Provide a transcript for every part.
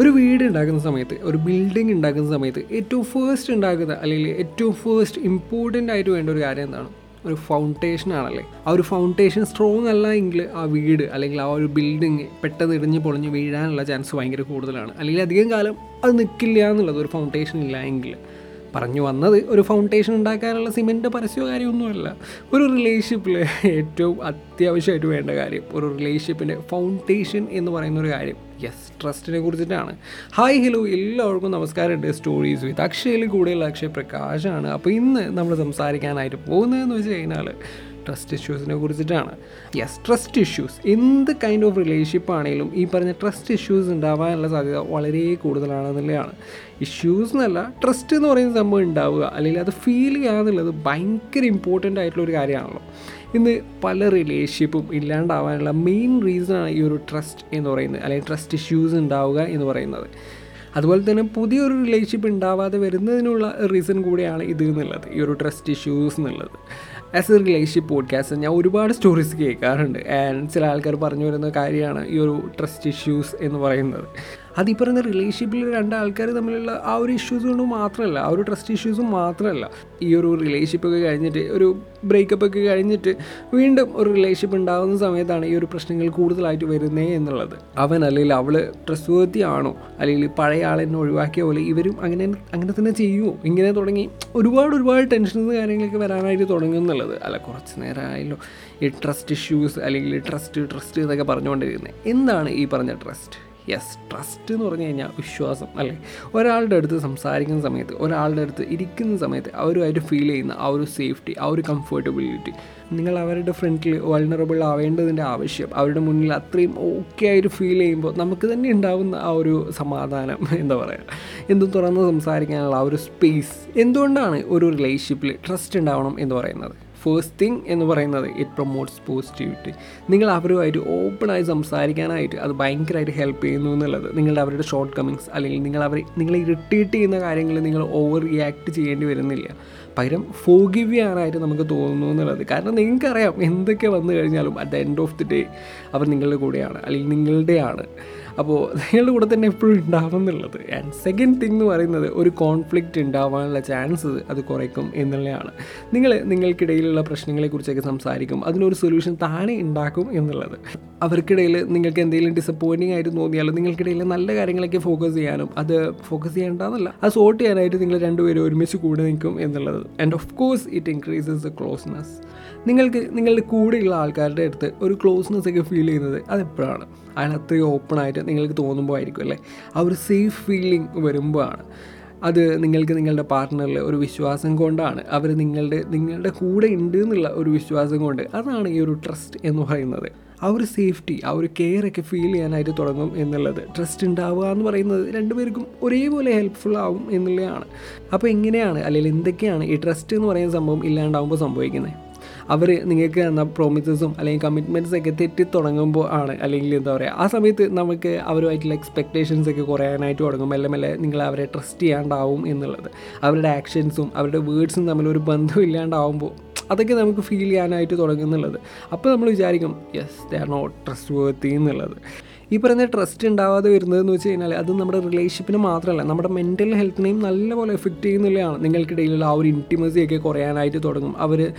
ഒരു വീട് ഉണ്ടാക്കുന്ന സമയത്ത് ഒരു ബിൽഡിംഗ് ഉണ്ടാക്കുന്ന സമയത്ത് ഏറ്റവും ഫേസ്റ്റ് ഉണ്ടാക്കുന്ന അല്ലെങ്കിൽ ഏറ്റവും ഫേസ്റ്റ് ഇമ്പോർട്ടന്റ് ആയിട്ട് വേണ്ട ഒരു കാര്യം എന്താണ്? ഒരു ഫൗണ്ടേഷൻ ആണല്ലേ? ആ ഒരു ഫൗണ്ടേഷൻ സ്ട്രോങ് അല്ല എങ്കിൽ ആ വീട് അല്ലെങ്കിൽ ആ ഒരു ബിൽഡിങ് പെട്ടെന്ന് ഇടിഞ്ഞ് പൊളിഞ്ഞ് വീഴാനുള്ള ചാൻസ് ഭയങ്കര കൂടുതലാണ്. അല്ലെങ്കിൽ അധികം കാലം അത് നിൽക്കില്ല എന്നുള്ളത് ഒരു ഫൗണ്ടേഷൻ ഇല്ല എങ്കിൽ. പറഞ്ഞു വന്നത് ഒരു ഫൗണ്ടേഷൻ ഉണ്ടാക്കാനുള്ള സിമെന്റ് പരസ്യമോ കാര്യമൊന്നുമല്ല. ഒരു റിലേഷൻഷിപ്പിൽ ഏറ്റവും അത്യാവശ്യമായിട്ട് വേണ്ട കാര്യം ഒരു റിലേഷൻഷിപ്പിന്റെ ഫൗണ്ടേഷൻ എന്ന് പറയുന്ന ഒരു കാര്യം യെസ് ട്രസ്റ്റിനെ കുറിച്ചിട്ടാണ്. ഹായ് ഹലോ എല്ലാവർക്കും നമസ്കാരമുണ്ട് സ്റ്റോറീസ് വിത്ത് അക്ഷയിൽ കൂടെയുള്ള അക്ഷയ് പ്രകാശാണ്. അപ്പോൾ ഇന്ന് നമ്മൾ സംസാരിക്കാനായിട്ട് പോകുന്നതെന്ന് വെച്ച് കഴിഞ്ഞാൽ ട്രസ്റ്റ് ഇഷ്യൂസിനെ കുറിച്ചിട്ടാണ്. യെസ് ട്രസ്റ്റ് ഇഷ്യൂസ് എന്ത് കൈൻഡ് ഓഫ് റിലേഷൻഷിപ്പ് ആണെങ്കിലും ഈ പറഞ്ഞ ട്രസ്റ്റ് ഇഷ്യൂസ് ഉണ്ടാവാനുള്ള സാധ്യത വളരെ കൂടുതലാണെന്നുള്ളതാണ് ഇഷ്യൂസ് എന്നല്ല ട്രസ്റ്റ് എന്ന് പറയുന്ന സംഭവം ഉണ്ടാവുക അല്ലെങ്കിൽ അത് ഫീൽ ചെയ്യുക എന്നുള്ളത് ഭയങ്കര ഇമ്പോർട്ടന്റ് ആയിട്ടുള്ള ഒരു കാര്യമാണല്ലോ. ഇന്ന് പല റിലേഷൻഷിപ്പും ഇല്ലാണ്ടാവാനുള്ള മെയിൻ റീസണാണ് ഈ ഒരു ട്രസ്റ്റ് എന്ന് പറയുന്നത് അല്ലെങ്കിൽ ട്രസ്റ്റ് ഇഷ്യൂസ് ഉണ്ടാവുക എന്ന് പറയുന്നത്. അതുപോലെ തന്നെ പുതിയൊരു റിലേഷൻഷിപ്പ് ഉണ്ടാവാതെ വരുന്നതിനുള്ള റീസൺ കൂടിയാണ് ഇത് എന്നുള്ളത് ഈ ഒരു ട്രസ്റ്റ് ഇഷ്യൂസ് എന്നുള്ളത്. ആസ് എ റിലേഷൻഷിപ്പ് പോഡ്കാസ്റ്റ് ഞാൻ ഒരുപാട് സ്റ്റോറീസ് കേൾക്കാറുണ്ട്. ആൻഡ് ചില ആൾക്കാർ പറഞ്ഞു വരുന്ന കാര്യമാണ് ഈ ഒരു ട്രസ്റ്റ് ഇഷ്യൂസ് എന്ന് പറയുന്നത്. അത് ഈ പറയുന്ന റിലേഷൻഷിപ്പിൽ രണ്ട് ആൾക്കാർ തമ്മിലുള്ള ആ ഒരു ഇഷ്യൂസ് കൊണ്ട് മാത്രമല്ല ആ ഒരു ട്രസ്റ്റ് ഇഷ്യൂസും മാത്രമല്ല ഈ ഒരു റിലേഷൻഷിപ്പ് ഒക്കെ കഴിഞ്ഞിട്ട് ഒരു ബ്രേക്കപ്പ് ഒക്കെ കഴിഞ്ഞിട്ട് വീണ്ടും ഒരു റിലേഷൻഷിപ്പ് ഉണ്ടാകുന്ന സമയത്താണ് ഈ ഒരു പ്രശ്നങ്ങൾ കൂടുതലായിട്ട് വരുന്നേ എന്നുള്ളത്. അവൻ അല്ലെങ്കിൽ അവൾ ട്രസ്റ്റ് ആണോ? അല്ലെങ്കിൽ പഴയ ആളെന്നെ ഒഴിവാക്കിയ പോലെ ഇവരും അങ്ങനെ അങ്ങനെ തന്നെ ചെയ്യുമോ ഇങ്ങനെ തുടങ്ങി ഒരുപാട് ഒരുപാട് ടെൻഷൻസ് കാര്യങ്ങളൊക്കെ വരാനായിട്ട് തുടങ്ങുന്നുള്ളത് അല്ല കുറച്ച് നേരമായല്ലോ. ഈ ട്രസ്റ്റ് ഇഷ്യൂസ് അല്ലെങ്കിൽ ട്രസ്റ്റ് ട്രസ്റ്റ് എന്നൊക്കെ പറഞ്ഞുകൊണ്ടിരിക്കുന്നത് എന്താണ് ഈ പറഞ്ഞ ട്രസ്റ്റ് യെസ് ട്രസ്റ്റ് എന്ന് പറഞ്ഞു കഴിഞ്ഞാൽ വിശ്വാസം അല്ലേ? ഒരാളുടെ അടുത്ത് സംസാരിക്കുന്ന സമയത്ത് ഒരാളുടെ അടുത്ത് ഇരിക്കുന്ന സമയത്ത് അവരുമായിട്ട് ഫീൽ ചെയ്യുന്ന ആ ഒരു സേഫ്റ്റി ആ ഒരു കംഫർട്ടബിലിറ്റി നിങ്ങൾ അവരുടെ ഫ്രണ്ടിൽ വൾണറബിൾ ആവേണ്ടതിന്റെ ആവശ്യം അവരുടെ മുന്നിൽ അത്രയും ഓക്കെ ആയിട്ട് ഫീൽ ചെയ്യുമ്പോൾ നമുക്ക് തന്നെ ഉണ്ടാകുന്ന ആ ഒരു സമാധാനം എന്താ പറയുക എന്തും തുറന്ന് സംസാരിക്കാനുള്ള ആ ഒരു സ്പേസ് എന്തുകൊണ്ടാണ് ഒരു റിലേഷൻഷിപ്പിൽ ട്രസ്റ്റ് ഉണ്ടാവണം എന്ന് പറയുന്നത്? ഫേസ്റ്റ് തിങ് എന്ന് പറയുന്നത് ഇറ്റ് പ്രൊമോട്ട്സ് പോസിറ്റിവിറ്റി നിങ്ങൾ അവരുമായിട്ട് ഓപ്പണായി സംസാരിക്കാനായിട്ട് അത് ഭയങ്കരമായിട്ട് ഹെൽപ്പ് ചെയ്യുന്നു എന്നുള്ളത് നിങ്ങളുടെ അവരുടെ ഷോർട്ട് കമ്മിങ്സ് അല്ലെങ്കിൽ നിങ്ങൾ അവർ നിങ്ങൾ ഇറിറ്റേറ്റ് ചെയ്യുന്ന കാര്യങ്ങൾ നിങ്ങൾ ഓവർ റിയാക്ട് ചെയ്യേണ്ടി വരുന്നില്ല. പകരം ഫോഗിവ് ചെയ്യാനായിട്ട് നമുക്ക് തോന്നുന്നു എന്നുള്ളത്. കാരണം നിങ്ങൾക്കറിയാം എന്തൊക്കെ വന്നു കഴിഞ്ഞാലും at the end of the day അവർ നിങ്ങളുടെ കൂടെയാണ് അല്ലെങ്കിൽ നിങ്ങളുടെയാണ്. അപ്പോൾ നിങ്ങളുടെ കൂടെ തന്നെ എപ്പോഴും ഉണ്ടാവും എന്നുള്ളത് ആൻഡ് സെക്കൻഡ് തിങ് എന്ന് പറയുന്നത് ഒരു കോൺഫ്ലിക്റ്റ് ഉണ്ടാവാനുള്ള ചാൻസ് അത് കുറയ്ക്കും എന്നുള്ളതാണ്. നിങ്ങൾ നിങ്ങൾക്കിടയിലുള്ള പ്രശ്നങ്ങളെക്കുറിച്ചൊക്കെ സംസാരിക്കും അതിനൊരു സൊല്യൂഷൻ താനെ ഉണ്ടാക്കും എന്നുള്ളത്. അവർക്കിടയിൽ നിങ്ങൾക്ക് എന്തെങ്കിലും ഡിസപ്പോയിന്റിംഗ് ആയിട്ട് തോന്നിയാലും നിങ്ങൾക്കിടയിൽ നല്ല കാര്യങ്ങളൊക്കെ ഫോക്കസ് ചെയ്യാനും അത് ഫോക്കസ് ചെയ്യേണ്ടതെന്നല്ല അത് സോർട്ട് ചെയ്യാനായിട്ട് നിങ്ങൾ രണ്ടുപേരും ഒരുമിച്ച് കൂടെ നിൽക്കും എന്നുള്ളത്. And of course it increases the closeness നിങ്ങൾക്ക് നിങ്ങളുടെ കൂടെയുള്ള ആൾക്കാരുടെ അടുത്ത് ഒരു ക്ലോസ്നെസ് ഒക്കെ ഫീൽ ചെയ്യുന്നത് അതെപ്പോഴാണ് അയാൾ അത്രയും ഓപ്പണായിട്ട് നിങ്ങൾക്ക് തോന്നുമ്പോൾ ആയിരിക്കും അല്ലേ? ആ ഒരു സേഫ് ഫീലിംഗ് വരുമ്പോഴാണ്. അത് നിങ്ങൾക്ക് നിങ്ങളുടെ പാർട്ട്ണറിൽ ഒരു വിശ്വാസം കൊണ്ടാണ്. അവർ നിങ്ങളുടെ നിങ്ങളുടെ കൂടെ ഉണ്ട് എന്നുള്ള ഒരു വിശ്വാസം കൊണ്ട് അതാണ് ഈ ഒരു ട്രസ്റ്റ് എന്ന് പറയുന്നത്. ആ ഒരു സേഫ്റ്റി ആ ഒരു കെയർ ഒക്കെ ഫീൽ ചെയ്യാനായിട്ട് തുടങ്ങും എന്നുള്ളത്. ട്രസ്റ്റ് ഉണ്ടാവുക എന്ന് പറയുന്നത് രണ്ടുപേർക്കും ഒരേപോലെ ഹെൽപ്ഫുൾ ആവും എന്നുള്ളതാണ്. അപ്പോൾ എങ്ങനെയാണ് അല്ലെങ്കിൽ എന്തൊക്കെയാണ് ഈ ട്രസ്റ്റ് എന്ന് പറയുന്ന സംഭവം ഇല്ലാണ്ടാവുമ്പോൾ സംഭവിക്കുന്നത്? അവർ നിങ്ങൾക്ക് തന്ന പ്രോമിസസും അല്ലെങ്കിൽ കമ്മിറ്റ്മെന്റ്സ് ഒക്കെ തെറ്റി തുടങ്ങുമ്പോൾ ആണ് അല്ലെങ്കിൽ എന്താ പറയുക ആ സമയത്ത് നമുക്ക് അവരുമായിട്ടുള്ള എക്സ്പെക്റ്റേഷൻസ് ഒക്കെ കുറയാനായിട്ട് തുടങ്ങും. മെല്ലെ മെല്ലെ നിങ്ങൾ അവരെ ട്രസ്റ്റ് ചെയ്യാണ്ടാവും എന്നുള്ളത്. അവരുടെ ആക്ഷൻസും അവരുടെ വേർഡ്സും തമ്മിലൊരു ബന്ധം ഇല്ലാണ്ടാവുമ്പോൾ അതൊക്കെ നമുക്ക് ഫീൽ ചെയ്യാനായിട്ട് തുടങ്ങുന്നുള്ളത് അപ്പോൾ നമ്മൾ വിചാരിക്കും yes they are not trustworthy എന്നുള്ളത്. ഈ പറയുന്ന ട്രസ്റ്റ് ഉണ്ടാവാതെ വരുന്നതെന്ന് വെച്ച് കഴിഞ്ഞാൽ അത് നമ്മുടെ റിലേഷൻഷിപ്പിന് മാത്രമല്ല നമ്മുടെ മെന്റൽ ഹെൽത്തിനെയും നല്ലപോലെ എഫക്റ്റ് ചെയ്യുന്നില്ലതാണ് നിങ്ങൾക്കിടയിലുള്ള ആ ഒരു ഇന്റിമസിയൊക്കെ കുറയാനായിട്ട് തുടങ്ങും. അവർ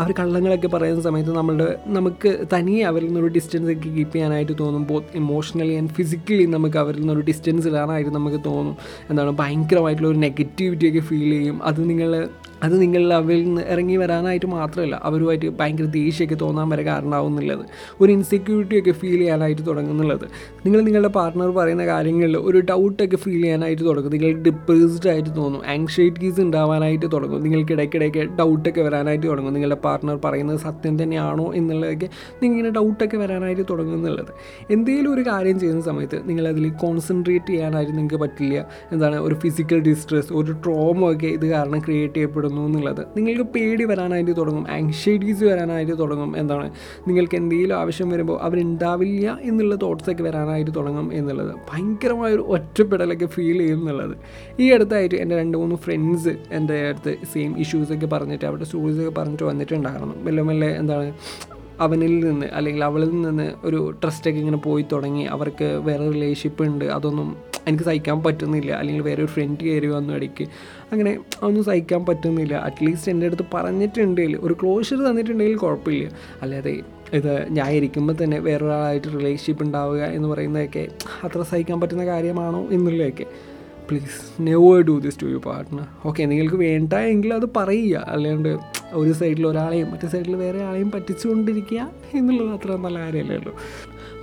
അവർ കള്ളങ്ങളൊക്കെ പറയുന്ന സമയത്ത് നമ്മളുടെ നമുക്ക് തനിയെ അവരിൽ നിന്നൊരു ഡിസ്റ്റൻസ് ഒക്കെ കീപ്പ് ചെയ്യാനായിട്ട് തോന്നും. ബോത്ത് ഇമോഷണലി ആൻഡ് ഫിസിക്കലി നമുക്ക് അവരിൽ നിന്നൊരു ഡിസ്റ്റൻസ് ഇടാനായിട്ട് നമുക്ക് തോന്നും. എന്താണ്? ഭയങ്കരമായിട്ടുള്ള ഒരു നെഗറ്റിവിറ്റിയൊക്കെ ഫീൽ ചെയ്യും. അത് നിങ്ങൾ അത് നിങ്ങൾ അവരിൽ നിന്ന് ഇറങ്ങി വരാനായിട്ട് മാത്രമല്ല അവരുമായിട്ട് ഭയങ്കര ദേഷ്യമൊക്കെ തോന്നാൻ വരെ കാരണമാവുന്നുള്ളത്. ഒരു ഇൻസെക്യൂരിറ്റിയൊക്കെ ഫീൽ ചെയ്യാനായിട്ട് തുടങ്ങുന്നുള്ളത്. നിങ്ങൾ നിങ്ങളുടെ പാർട്ണർ പറയുന്ന കാര്യങ്ങളിൽ ഒരു ഡൗട്ടൊക്കെ ഫീൽ ചെയ്യാനായിട്ട് തുടങ്ങും. നിങ്ങൾ ഡിപ്രസ്ഡ് ആയിട്ട് തോന്നും ആങ്ഷൈറ്റീസ് ഉണ്ടാവാനായിട്ട് തുടങ്ങും. നിങ്ങൾക്ക് ഇടയ്ക്കിടയ്ക്ക് ഡൗട്ടൊക്കെ വരാനായിട്ട് തുടങ്ങും. നിങ്ങളുടെ പാർട്ണർ പറയുന്നത് സത്യം തന്നെയാണോ എന്നുള്ളതൊക്കെ നിങ്ങളിങ്ങനെ ഡൗട്ടൊക്കെ വരാനായിട്ട് തുടങ്ങുന്നുള്ളത്. എന്തെങ്കിലും ഒരു കാര്യം ചെയ്യുന്ന സമയത്ത് നിങ്ങളതിൽ കോൺസെൻട്രേറ്റ് ചെയ്യാനായിട്ട് നിങ്ങൾക്ക് പറ്റില്ല. എന്താണ്? ഒരു ഫിസിക്കൽ ഡിസ്ട്രെസ് ഒരു ട്രോമ ഒക്കെ ഇത് കാരണം ക്രിയേറ്റ് ചെയ്യപ്പെടും. ഇഷ്ടപ്പെടുന്നു എന്നുള്ളത്. നിങ്ങൾക്ക് പേടി വരാനായിട്ട് തുടങ്ങും. ആങ്ഷൈറ്റീസ് വരാനായിട്ട് തുടങ്ങും എന്താണ് നിങ്ങൾക്ക് എന്തെങ്കിലും ആവശ്യം വരുമ്പോൾ അവരുണ്ടാവില്ല എന്നുള്ള തോട്ട്സൊക്കെ വരാനായിട്ട് തുടങ്ങും എന്നുള്ളത്. ഭയങ്കരമായൊരു ഒറ്റപ്പെടലൊക്കെ ഫീൽ ചെയ്യും എന്നുള്ളത്. ഈ അടുത്തായിട്ട് എന്റെ രണ്ട് മൂന്ന് ഫ്രണ്ട്സ് എന്റെ അടുത്ത് സെയിം ഇഷ്യൂസൊക്കെ പറഞ്ഞിട്ട് അവരുടെ സ്റ്റോറീസൊക്കെ പറഞ്ഞിട്ട് വന്നിട്ടുണ്ടായിരുന്നു. മെല്ലെ മെല്ലെ എന്താണ് അവനിൽ നിന്ന് അല്ലെങ്കിൽ അവളിൽ നിന്ന് ഒരു ട്രസ്റ്റൊക്കെ ഇങ്ങനെ പോയി തുടങ്ങി. അവർക്ക് വേറെ റിലേഷൻഷിപ്പ് ഉണ്ട്. അതൊന്നും എനിക്ക് സഹിക്കാൻ പറ്റുന്നില്ല. അല്ലെങ്കിൽ വേറെ ഒരു ഫ്രണ്ട് കയറി വന്നു ഇടയ്ക്ക്. അങ്ങനെ ഒന്നും സഹിക്കാൻ പറ്റുന്നില്ല. അറ്റ്ലീസ്റ്റ് എന്റെ അടുത്ത് പറഞ്ഞിട്ടുണ്ടെങ്കിൽ ഒരു ക്ലോഷർ തന്നിട്ടുണ്ടെങ്കിൽ കുഴപ്പമില്ല. അല്ലാതെ ഇത് ഞാൻ ഇരിക്കുമ്പോൾ തന്നെ വേറൊരാളായിട്ട് റിലേഷൻഷിപ്പ് ഉണ്ടാവുക എന്ന് പറയുന്നതൊക്കെ അത്ര സഹിക്കാൻ പറ്റുന്ന കാര്യമാണോ എന്നുള്ളതൊക്കെ. Please never do this to you partner okay നിങ്ങൾക്ക് വേണ്ട എങ്കിൽ അത് പറയുക. അല്ലാണ്ട് ഒരു സൈഡിൽ ഒരാളെയും മറ്റേ സൈഡിൽ വേറെ ആളെയും പറ്റിച്ചുകൊണ്ടിരിക്കുക എന്നുള്ളത് അത്ര നല്ല കാര്യമല്ലല്ലോ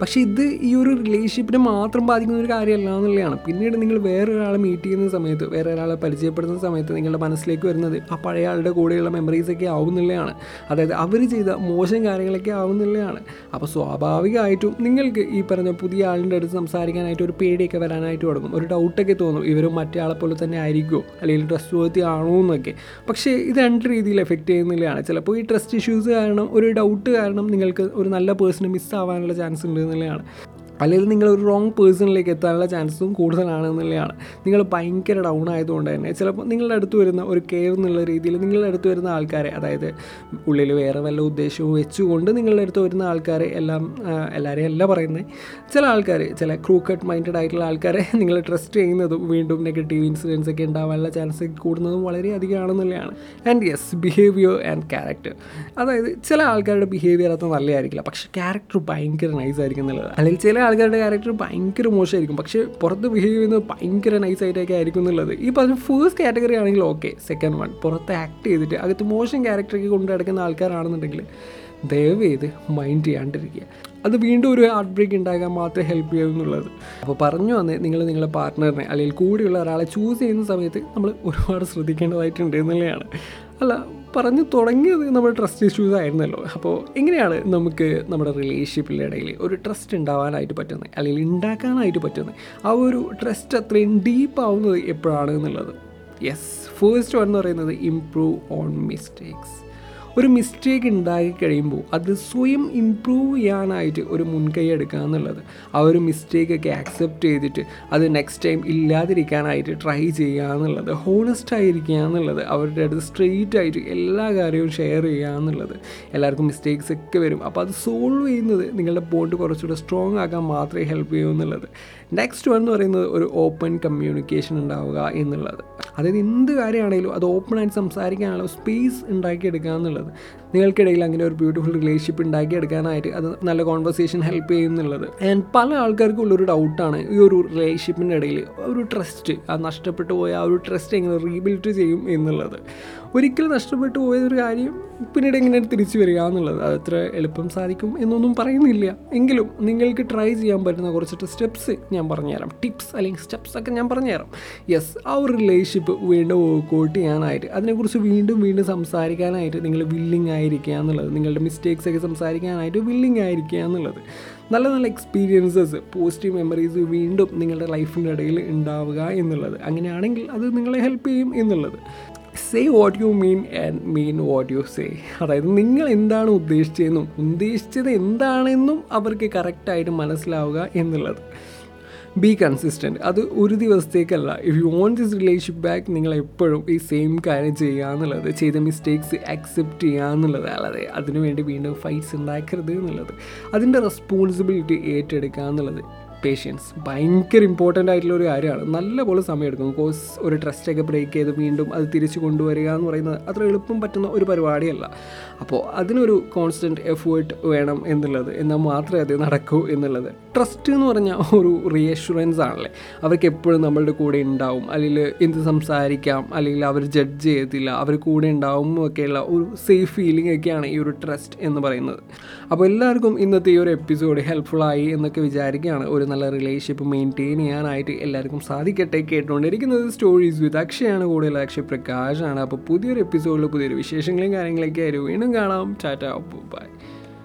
പക്ഷേ ഇത് ഈ ഒരു റിലേഷൻഷിപ്പിനെ മാത്രം ബാധിക്കുന്ന ഒരു കാര്യമല്ല എന്നുള്ളതാണ്. പിന്നീട് നിങ്ങൾ വേറൊരാളെ മീറ്റ് ചെയ്യുന്ന സമയത്ത് വേറെ ഒരാളെ പരിചയപ്പെടുന്ന സമയത്ത് നിങ്ങളുടെ മനസ്സിലേക്ക് വരുന്നത് ആ പഴയ ആളുടെ കൂടെയുള്ള മെമ്മറീസൊക്കെ ആവുന്നുള്ളതാണ് അതായത് അവർ ചെയ്ത മോശം കാര്യങ്ങളൊക്കെ ആവുന്നുള്ളതാണ് അപ്പോൾ സ്വാഭാവികമായിട്ടും നിങ്ങൾക്ക് ഈ പറഞ്ഞ പുതിയ ആളിന്റെ അടുത്ത് സംസാരിക്കാനായിട്ട് ഒരു പേടിയൊക്കെ വരാനായിട്ട് തുടങ്ങും. ഒരു ഡൗട്ടൊക്കെ തോന്നും. ഇവരും മറ്റേ ആളെ പോലെ തന്നെ ആയിരിക്കുമോ അല്ലെങ്കിൽ ട്രസ്റ്റ് വർത്തി ആണോ എന്നൊക്കെ. പക്ഷേ ഇത് രണ്ട് രീതിയിൽ എഫക്റ്റ് ചെയ്യുന്നില്ലയാണ് ചിലപ്പോൾ ഈ ട്രസ്റ്റ് ഇഷ്യൂസ് കാരണം ഒരു ഡൗട്ട് കാരണം നിങ്ങൾക്ക് ഒരു നല്ല പേഴ്സണെ മിസ്സാവാനുള്ള ചാൻസ് ഉണ്ട് എന്നുള്ളതാണ് അല്ലെങ്കിൽ നിങ്ങൾ ഒരു റോങ് പേഴ്സണിലേക്ക് എത്താനുള്ള ചാൻസും കൂടുതലാണ് എന്നുള്ളതാണ് നിങ്ങൾ ഭയങ്കര ഡൗൺ ആയതുകൊണ്ട് തന്നെ ചിലപ്പോൾ നിങ്ങളുടെ അടുത്ത് വരുന്ന ഒരു കെയർ എന്നുള്ള രീതിയിൽ നിങ്ങളുടെ അടുത്ത് വരുന്ന ആൾക്കാരെ അതായത് ഉള്ളിൽ വേറെ വല്ല ഉദ്ദേശവും വെച്ചുകൊണ്ട് നിങ്ങളുടെ അടുത്ത് വരുന്ന ആൾക്കാരെ എല്ലാം എല്ലാവരെയും അല്ല പറയുന്നത് ചില ആൾക്കാർ ചില ക്രൂക്കട്ട് മൈൻഡഡ് ആയിട്ടുള്ള ആൾക്കാരെ നിങ്ങൾ ട്രസ്റ്റ് ചെയ്യുന്നതും വീണ്ടും നെഗറ്റീവ് ഇൻസിഡൻസ് ഒക്കെ ഉണ്ടാവാനുള്ള ചാൻസ് കൂടുന്നതും വളരെ അധികമാണെന്നുള്ളതാണ് and yes behaviour and character അതായത് ചില ആൾക്കാരുടെ ബിഹേവിയർ അത്ര നല്ലതായിരിക്കില്ല. പക്ഷേ ക്യാരക്ടർ ഭയങ്കര നൈസ് ആയിരിക്കും എന്നുള്ളത്. അല്ലെങ്കിൽ ചില ആൾക്കാരുടെ ക്യാരക്ടർ ഭയങ്കര മോശമായിരിക്കും. പക്ഷേ പുറത്ത് ബിഹേവ് ചെയ്യുന്നത് ഭയങ്കര നൈസ് ആയിട്ടൊക്കെ ആയിരിക്കും എന്നുള്ളത്. ഈ പറഞ്ഞ ഫേസ്റ്റ് കാറ്റഗറി ആണെങ്കിൽ ഓക്കെ സെക്കൻഡ് വൺ പുറത്ത് ആക്ട് ചെയ്തിട്ട് അകത്ത് മോശം ക്യാരക്ടറൊക്കെ കൊണ്ട് നടക്കുന്ന ആൾക്കാരാണെന്നുണ്ടെങ്കിൽ ദയവ് ചെയ്ത് മൈൻഡ് ചെയ്യാണ്ടിരിക്കുക. അത് വീണ്ടും ഒരു ഹാർട്ട് ബ്രേക്ക് ഉണ്ടാകാൻ മാത്രമേ ഹെൽപ്പ് ചെയ്യൂ എന്നുള്ളത്. അപ്പോൾ പറഞ്ഞു വന്ന് നിങ്ങൾ നിങ്ങളുടെ പാർട്ട്ണറിനെ അല്ലെങ്കിൽ കൂടെയുള്ള ഒരാളെ ചൂസ് ചെയ്യുന്ന സമയത്ത് നമ്മൾ ഒരുപാട് ശ്രദ്ധിക്കേണ്ടതായിട്ടുണ്ട് എന്നുള്ളതാണ്. അല്ല പറഞ്ഞു തുടങ്ങിയത് നമ്മൾ ട്രസ്റ്റ് ഇഷ്യൂസ് ആയിരുന്നല്ലോ. അപ്പോൾ എങ്ങനെയാണ് നമുക്ക് നമ്മുടെ റിലേഷൻഷിപ്പിന്റെ ഇടയിൽ ഒരു ട്രസ്റ്റ് ഉണ്ടാവാനായിട്ട് പറ്റുന്നത്? അല്ലെങ്കിൽ ഉണ്ടാക്കാനായിട്ട് പറ്റുന്നത്? ആ ഒരു ട്രസ്റ്റ് അത്രയും ഡീപ്പ് ആവുന്നത് എപ്പോഴാണ് എന്നുള്ളത്? യെസ് ഫേസ്റ്റ് വൺ എന്ന് പറയുന്നത് ഇംപ്രൂവ് ഓൺ മിസ്റ്റേക്സ് ഒരു മിസ്റ്റേക്ക് ഉണ്ടാക്കി കഴിയുമ്പോൾ അത് സ്വയം ഇമ്പ്രൂവ് ചെയ്യാനായിട്ട് ഒരു മുൻകൈ എടുക്കുക എന്നുള്ളത്. ആ ഒരു മിസ്റ്റേക്കൊക്കെ ആക്സെപ്റ്റ് ചെയ്തിട്ട് അത് നെക്സ്റ്റ് ടൈം ഇല്ലാതിരിക്കാനായിട്ട് ട്രൈ ചെയ്യുക എന്നുള്ളത് ഹോണസ്റ്റ് ആയിരിക്കുക എന്നുള്ളത് അവരുടെ അടുത്ത് സ്ട്രെയിറ്റ് ആയിട്ട് എല്ലാ കാര്യവും ഷെയർ ചെയ്യുക എന്നുള്ളത്. എല്ലാവർക്കും മിസ്റ്റേക്സ് ഒക്കെ വരും. അപ്പോൾ അത് സോൾവ് ചെയ്യുന്നത് നിങ്ങളുടെ ബോണ്ട് കുറച്ചുകൂടെ സ്ട്രോങ് ആക്കാൻ മാത്രമേ ഹെൽപ്പ് ചെയ്യൂ എന്നുള്ളത്. നെക്സ്റ്റ് വൺ എന്ന് പറയുന്നത് ഒരു ഓപ്പൺ കമ്മ്യൂണിക്കേഷൻ ഉണ്ടാവുക എന്നുള്ളത്. അതായത് എന്ത് കാര്യമാണെങ്കിലും അത് ഓപ്പൺ ആയിട്ട് സംസാരിക്കാനുള്ള സ്പേസ് ഉണ്ടാക്കിയെടുക്കുക എന്നുള്ളത്. നിങ്ങൾക്കിടയിൽ അങ്ങനെ ഒരു ബ്യൂട്ടിഫുൾ റിലേഷൻഷിപ്പ് ഉണ്ടാക്കിയെടുക്കാനായിട്ട് അത് നല്ല കോൺവെർസേഷൻ ഹെൽപ്പ് ചെയ്യുന്നുള്ളത് ആൻഡ് പല ആൾക്കാർക്കും ഉള്ളൊരു ഡൗട്ടാണ് ഈ ഒരു റിലേഷൻഷിപ്പിന്റെ ഇടയിൽ. ഒരു ട്രസ്റ്റ് ആ നഷ്ടപ്പെട്ടു പോയ ആ ഒരു ട്രസ്റ്റ് എങ്ങനെ റീബിൽഡ് ചെയ്യും എന്നുള്ളത്. ഒരിക്കൽ നഷ്ടപ്പെട്ടു പോയൊരു കാര്യം പിന്നീട് എങ്ങനെ തിരിച്ചു വരിക എന്നുള്ളത് അത് എത്ര എളുപ്പം സാധിക്കും എന്നൊന്നും പറയുന്നില്ല. എങ്കിലും നിങ്ങൾക്ക് ട്രൈ ചെയ്യാൻ പറ്റുന്ന കുറച്ച് സ്റ്റെപ്സ് ഞാൻ പറഞ്ഞുതരാം. ടിപ്സ് അല്ലെങ്കിൽ സ്റ്റെപ്സ് ഒക്കെ ഞാൻ പറഞ്ഞുതരാം. യെസ് ആ ഒരു റിലേഷൻഷിപ്പ് വീണ്ടും വർക്കൗട്ട് ചെയ്യാനായിട്ട് അതിനെക്കുറിച്ച് വീണ്ടും വീണ്ടും സംസാരിക്കാനായിട്ട് നിങ്ങൾ വില്ലിങ് ആയിരിക്കുക എന്നുള്ളത് നിങ്ങളുടെ മിസ്റ്റേക്സ് ഒക്കെ സംസാരിക്കാനായിട്ട് വില്ലിങ് ആയിരിക്കുക എന്നുള്ളത് നല്ല നല്ല എക്സ്പീരിയൻസസ് പോസിറ്റീവ് മെമ്മറീസ് വീണ്ടും നിങ്ങളുടെ ലൈഫിന്റെ ഇടയിൽ ഉണ്ടാവുക എന്നുള്ളത് അങ്ങനെയാണെങ്കിൽ അത് നിങ്ങളെ ഹെൽപ്പ് ചെയ്യും എന്നുള്ളത്. Say what you mean and mean what you say അതായത് നിങ്ങൾ എന്താണ് ഉദ്ദേശിച്ചതെന്നും ഉദ്ദേശിച്ചത് എന്താണെന്നും അവർക്ക് കറക്റ്റായിട്ട് മനസ്സിലാവുക എന്നുള്ളത്. ബി കൺസിസ്റ്റന്റ് അത് ഒരു ദിവസത്തേക്കല്ല. If you want this relationship back നിങ്ങൾ എപ്പോഴും ഈ സെയിം കാര്യം ചെയ്യുക എന്നുള്ളത് ചെയ്ത മിസ്റ്റേക്സ് അക്സെപ്റ്റ് ചെയ്യുക എന്നുള്ളത് അല്ലാതെ അതിനുവേണ്ടി വീണ്ടും ഫൈറ്റ്സ് ഉണ്ടാക്കരുത് എന്നുള്ളത്. അതിന്റെ റെസ്പോൺസിബിലിറ്റി ഏറ്റെടുക്കുക എന്നുള്ളത്. പേഷ്യൻസ് ഭയങ്കര ഇമ്പോർട്ടന്റ് ആയിട്ടുള്ള ഒരു കാര്യമാണ്. നല്ലപോലെ സമയമെടുക്കും കോസ് ഒരു ട്രസ്റ്റൊക്കെ ബ്രേക്ക് ചെയ്ത് വീണ്ടും അത് തിരിച്ചു കൊണ്ടുവരിക എന്ന് പറയുന്നത് അത്ര എളുപ്പം പറ്റുന്ന ഒരു പരിപാടിയല്ല. അപ്പോൾ അതിനൊരു കോൺസ്റ്റന്റ് എഫേർട്ട് വേണം എന്നുള്ളത്. എന്നാൽ മാത്രമേ അത് നടക്കൂ എന്നുള്ളത്. ട്രസ്റ്റ് എന്ന് പറഞ്ഞാൽ ഒരു റീഅഷുറൻസ് ആണല്ലേ? അവർക്ക് എപ്പോഴും നമ്മളുടെ കൂടെ ഉണ്ടാവും. അല്ലെങ്കിൽ എന്ത് സംസാരിക്കാം അല്ലെങ്കിൽ അവർ ജഡ്ജ് ചെയ്യത്തില്ല. അവർ കൂടെ ഉണ്ടാവും ഒക്കെയുള്ള ഒരു സേഫ് ഫീലിംഗ് ഒക്കെയാണ് ഈ ഒരു ട്രസ്റ്റ് എന്ന് പറയുന്നത്. അപ്പോൾ എല്ലാവർക്കും ഇന്നത്തെ ഈ ഒരു എപ്പിസോഡ് ഹെൽപ്ഫുള്ളായി എന്നൊക്കെ വിചാരിക്കുകയാണ് ഒരു നല്ല റിലേഷൻഷിപ്പ് മെയിന്റെയിൻ ചെയ്യാനായിട്ട് എല്ലാവർക്കും സാധിക്കട്ടെ കേട്ടുകൊണ്ടിരിക്കുന്നത് സ്റ്റോറീസ് വിത്ത് അക്ഷയാണ്. കൂടുതൽ അക്ഷയ് പ്രകാശാണ്. അപ്പോൾ പുതിയൊരു എപ്പിസോഡിൽ പുതിയൊരു വിശേഷങ്ങളും കാര്യങ്ങളൊക്കെ ആയിരുന്നു വീണ്ടും കാണാം. ടാറ്റ ബൈ